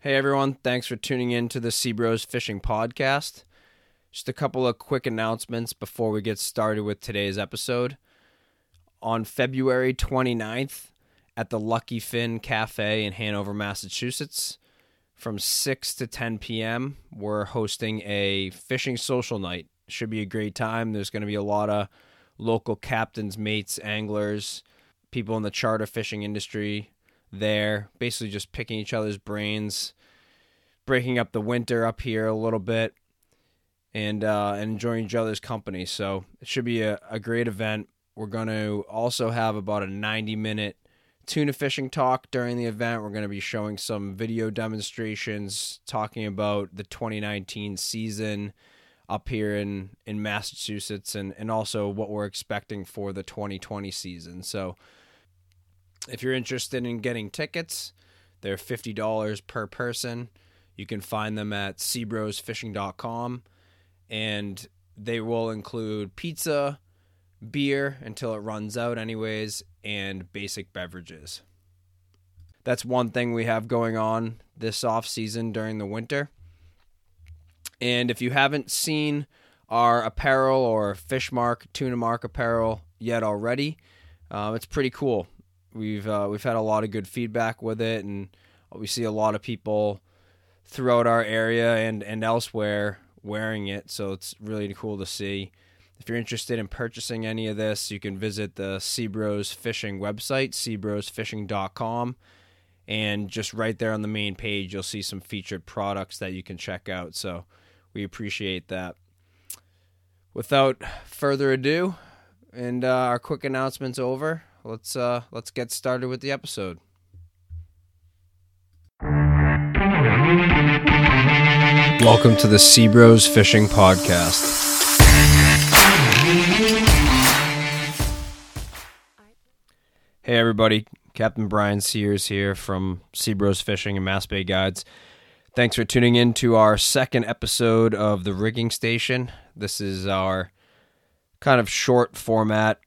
Hey everyone, thanks for tuning in to the Seabros Fishing Podcast. Just a couple of quick announcements before we get started with today's episode. On February 29th at the Lucky Fin Cafe in Hanover, Massachusetts, from 6 to 10 p.m., we're hosting a fishing social night. Should be a great time. There's going to be a lot of local captains, mates, anglers, people in the charter fishing industry there, basically just picking each other's brains, breaking up the winter up here a little bit, and uh, and enjoying each other's company. So it should be a, a great event. We're going to also have about a 90 minute tuna fishing talk during the event. We're going to be showing some video demonstrations talking about the 2019 season up here in, in Massachusetts and, and also what we're expecting for the 2020 season. So if you're interested in getting tickets, they're $50 per person. You can find them at seabrosfishing.com and they will include pizza, beer until it runs out, anyways, and basic beverages. That's one thing we have going on this off season during the winter. And if you haven't seen our apparel or Fishmark Tuna Mark apparel yet already, uh, it's pretty cool. We've uh, we've had a lot of good feedback with it, and we see a lot of people throughout our area and and elsewhere wearing it. So it's really cool to see. If you're interested in purchasing any of this, you can visit the Seabros Fishing website, seabrosfishing.com, and just right there on the main page, you'll see some featured products that you can check out. So we appreciate that. Without further ado, and uh, our quick announcements over, let's uh, let's get started with the episode. Welcome to the Seabros Fishing Podcast. Hey everybody, Captain Bryan Sears here from Seabros Fishing and Mass Bay Guides. Thanks for tuning in to our second episode of the Rigging Station. This is our kind of short format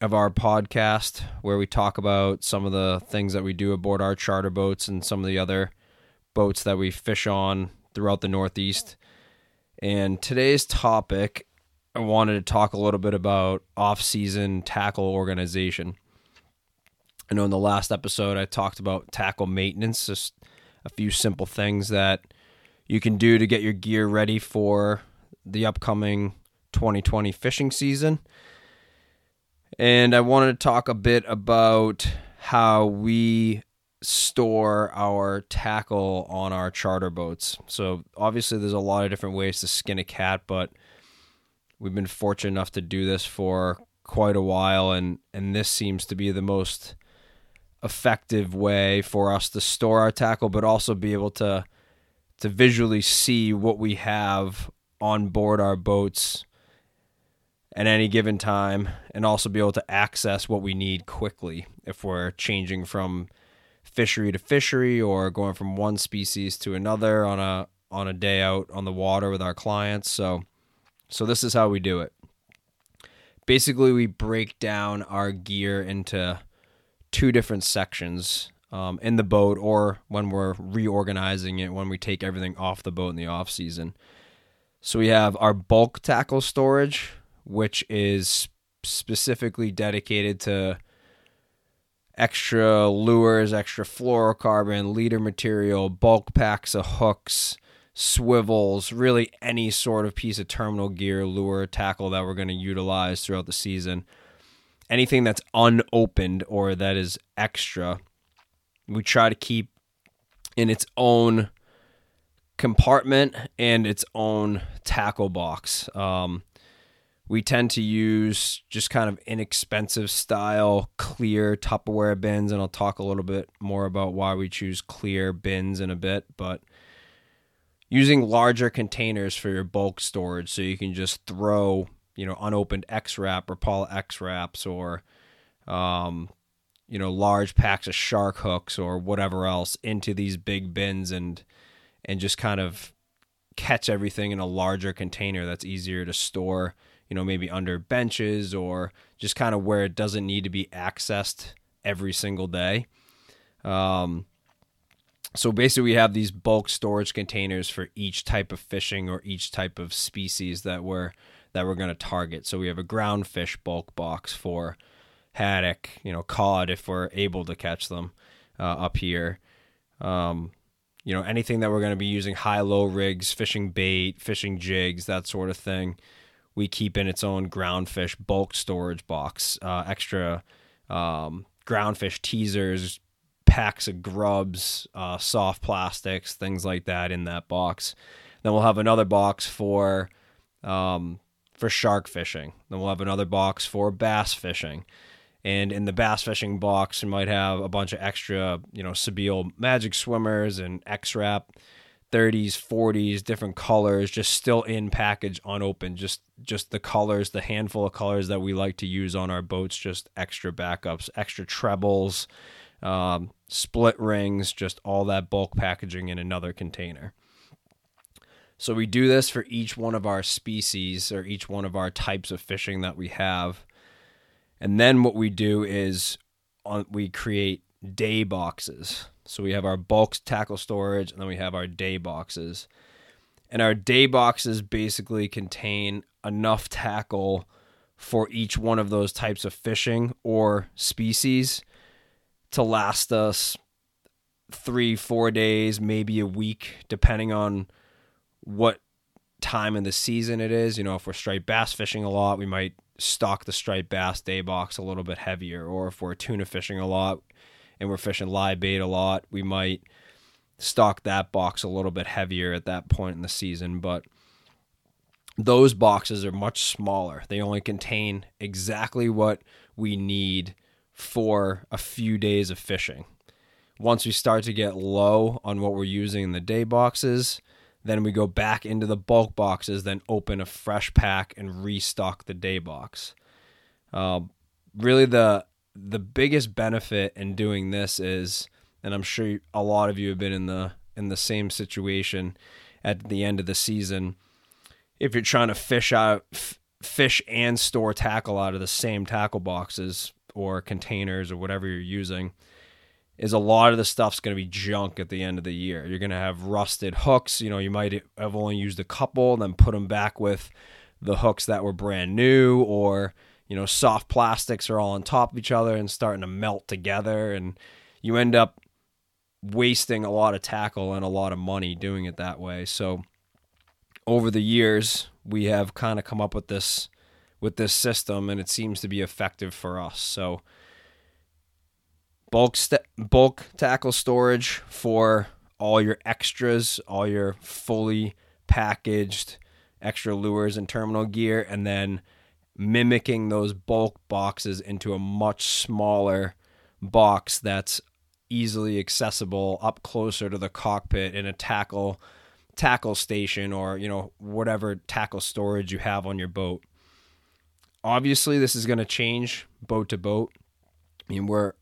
of our podcast where we talk about some of the things that we do aboard our charter boats and some of the other boats that we fish on throughout the Northeast. And today's topic, I wanted to talk a little bit about off season tackle organization. I know in the last episode I talked about tackle maintenance, just a few simple things that you can do to get your gear ready for the upcoming 2020 fishing season. And I wanted to talk a bit about how we store our tackle on our charter boats. So, obviously, there's a lot of different ways to skin a cat, but we've been fortunate enough to do this for quite a while, and, and this seems to be the most effective way for us to store our tackle, but also be able to to visually see what we have on board our boats at any given time, and also be able to access what we need quickly if we're changing from fishery to fishery or going from one species to another on a on a day out on the water with our clients. So so this is how we do it. Basically, we break down our gear into two different sections um, in the boat or when we're reorganizing it when we take everything off the boat in the off season. So we have our bulk tackle storage, which is specifically dedicated to extra lures, extra fluorocarbon, leader material, bulk packs of hooks, swivels, really any sort of piece of terminal gear, lure, tackle that we're going to utilize throughout the season anything that's unopened or that is extra, we try to keep in its own compartment and its own tackle box. Um, we tend to use just kind of inexpensive style clear Tupperware bins, and I'll talk a little bit more about why we choose clear bins in a bit. But using larger containers for your bulk storage so you can just throw you know unopened X-Rap or Paula X-Raps or um, you know large packs of shark hooks or whatever else into these big bins and and just kind of catch everything in a larger container that's easier to store you know maybe under benches or just kind of where it doesn't need to be accessed every single day um, so basically, we have these bulk storage containers for each type of fishing or each type of species that we're that we're going to target. So we have a ground fish bulk box for haddock, you know, cod if we're able to catch them uh, up here. Um, you know, anything that we're going to be using high low rigs, fishing bait, fishing jigs, that sort of thing. We keep in its own groundfish bulk storage box, uh, extra um, ground fish teasers, packs of grubs, uh, soft plastics, things like that in that box. Then we'll have another box for um, for shark fishing. Then we'll have another box for bass fishing. And in the bass fishing box, we might have a bunch of extra, you know, Sebile magic swimmers and X-Rap 30s, 40s, different colors, just still in package, unopened. Just just the colors, the handful of colors that we like to use on our boats, just extra backups, extra trebles, um, split rings, just all that bulk packaging in another container. So we do this for each one of our species or each one of our types of fishing that we have. And then what we do is on, we create day boxes. So we have our bulk tackle storage and then we have our day boxes. And our day boxes basically contain enough tackle for each one of those types of fishing or species to last us three, four days, maybe a week, depending on what time in the season it is. You know, if we're striped bass fishing a lot, we might stock the striped bass day box a little bit heavier. Or if we're tuna fishing a lot and we're fishing live bait a lot, we might stock that box a little bit heavier at that point in the season. But those boxes are much smaller. They only contain exactly what we need for a few days of fishing. Once we start to get low on what we're using in the day boxes, then we go back into the bulk boxes, then open a fresh pack and restock the day box. Uh, really, the the biggest benefit in doing this is, and I'm sure a lot of you have been in the in the same situation at the end of the season. If you're trying to fish out, fish and store tackle out of the same tackle boxes or containers or whatever you're using, is a lot of the stuff's going to be junk at the end of the year. You're going to have rusted hooks. You know, you might have only used a couple, then put them back with the hooks that were brand new, or you know, soft plastics are all on top of each other and starting to melt together, and you end up wasting a lot of tackle and a lot of money doing it that way. So, over the years, we have kind of come up with this with this system, and it seems to be effective for us. So bulk st- bulk tackle storage for all your extras, all your fully packaged extra lures and terminal gear, and then mimicking those bulk boxes into a much smaller box that's easily accessible up closer to the cockpit in a tackle tackle station or you know whatever tackle storage you have on your boat. Obviously this is going to change boat to boat. I mean we're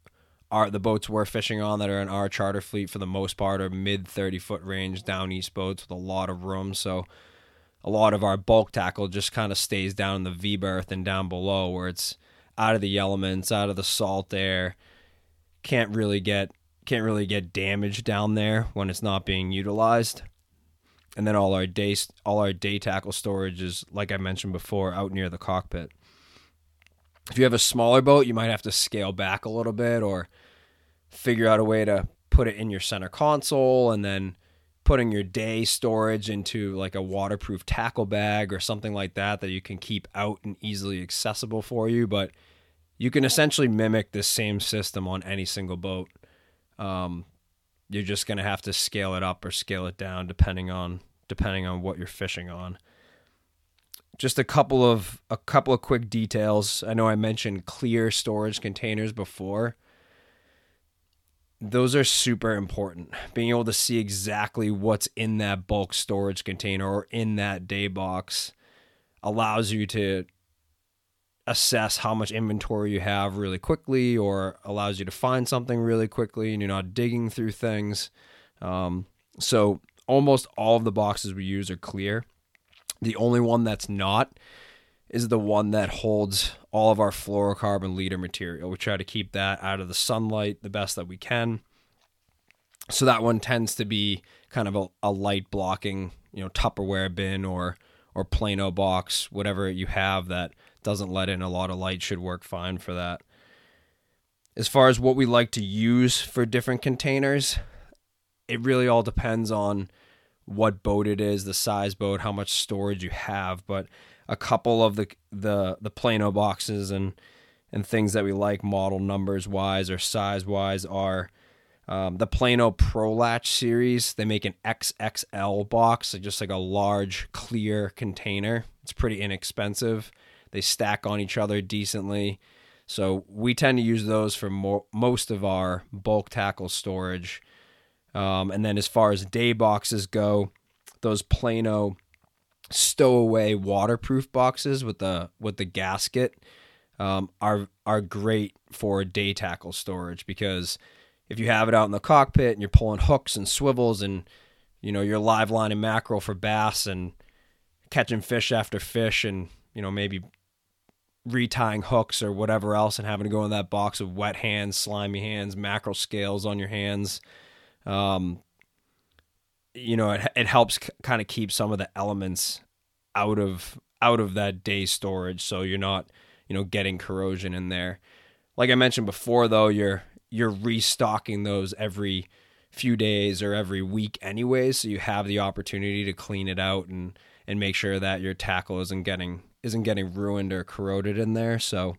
our the boats we're fishing on that are in our charter fleet for the most part are mid 30 foot range down east boats with a lot of room. So a lot of our bulk tackle just kind of stays down in the v berth and down below where it's out of the elements out of the salt air. Can't really get can't really get damaged down there when it's not being utilized. And then all our day all our day tackle storage is like i mentioned before out near the cockpit. If you have a smaller boat, you might have to scale back a little bit or figure out a way to put it in your center console and then putting your day storage into like a waterproof tackle bag or something like that that you can keep out and easily accessible for you. But you can essentially mimic this same system on any single boat. Um, you're just going to have to scale it up or scale it down depending on depending on what you're fishing on just a couple of a couple of quick details. I know I mentioned clear storage containers before. Those are super important. Being able to see exactly what's in that bulk storage container or in that day box allows you to assess how much inventory you have really quickly or allows you to find something really quickly and you're not digging through things. Um, so almost all of the boxes we use are clear. The only one that's not is the one that holds all of our fluorocarbon leader material. We try to keep that out of the sunlight the best that we can. So that one tends to be kind of a, a light blocking, you know, Tupperware bin or or Plano box, whatever you have that doesn't let in a lot of light should work fine for that. As far as what we like to use for different containers, it really all depends on what boat it is, the size boat, how much storage you have, but a couple of the the the Plano boxes and and things that we like model numbers wise or size wise are um, the Plano Pro Latch series. They make an XXL box, just like a large clear container. It's pretty inexpensive. They stack on each other decently. So we tend to use those for more, most of our bulk tackle storage. Um, and then as far as day boxes go, those Plano stowaway waterproof boxes with the with the gasket um, are are great for day tackle storage because if you have it out in the cockpit and you're pulling hooks and swivels and you know you're live lining mackerel for bass and catching fish after fish and you know maybe retying hooks or whatever else and having to go in that box of wet hands, slimy hands, mackerel scales on your hands. Um, you know, it, it helps c- kind of keep some of the elements out of out of that day storage, so you're not, you know, getting corrosion in there. Like I mentioned before, though, you're you're restocking those every few days or every week anyways, so you have the opportunity to clean it out and and make sure that your tackle isn't getting isn't getting ruined or corroded in there. So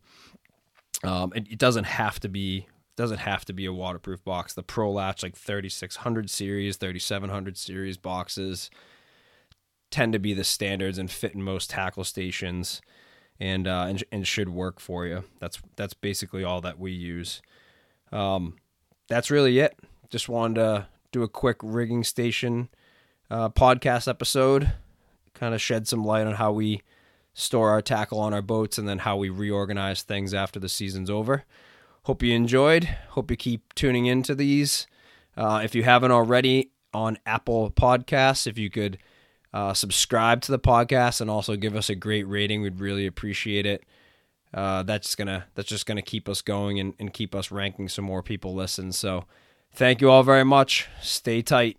um, it, it doesn't have to be doesn't have to be a waterproof box. The Pro Latch like 3600 series, 3700 series boxes tend to be the standards and fit in most tackle stations and uh, and, and should work for you. That's that's basically all that we use. Um, that's really it. Just wanted to do a quick rigging station uh, podcast episode, kind of shed some light on how we store our tackle on our boats, and then how we reorganize things after the season's over. Hope you enjoyed. Hope you keep tuning into these. Uh, if you haven't already on Apple Podcasts, if you could uh, subscribe to the podcast and also give us a great rating, we'd really appreciate it. Uh, that's gonna that's just gonna keep us going and, and keep us ranking so more people listen. So, thank you all very much. Stay tight.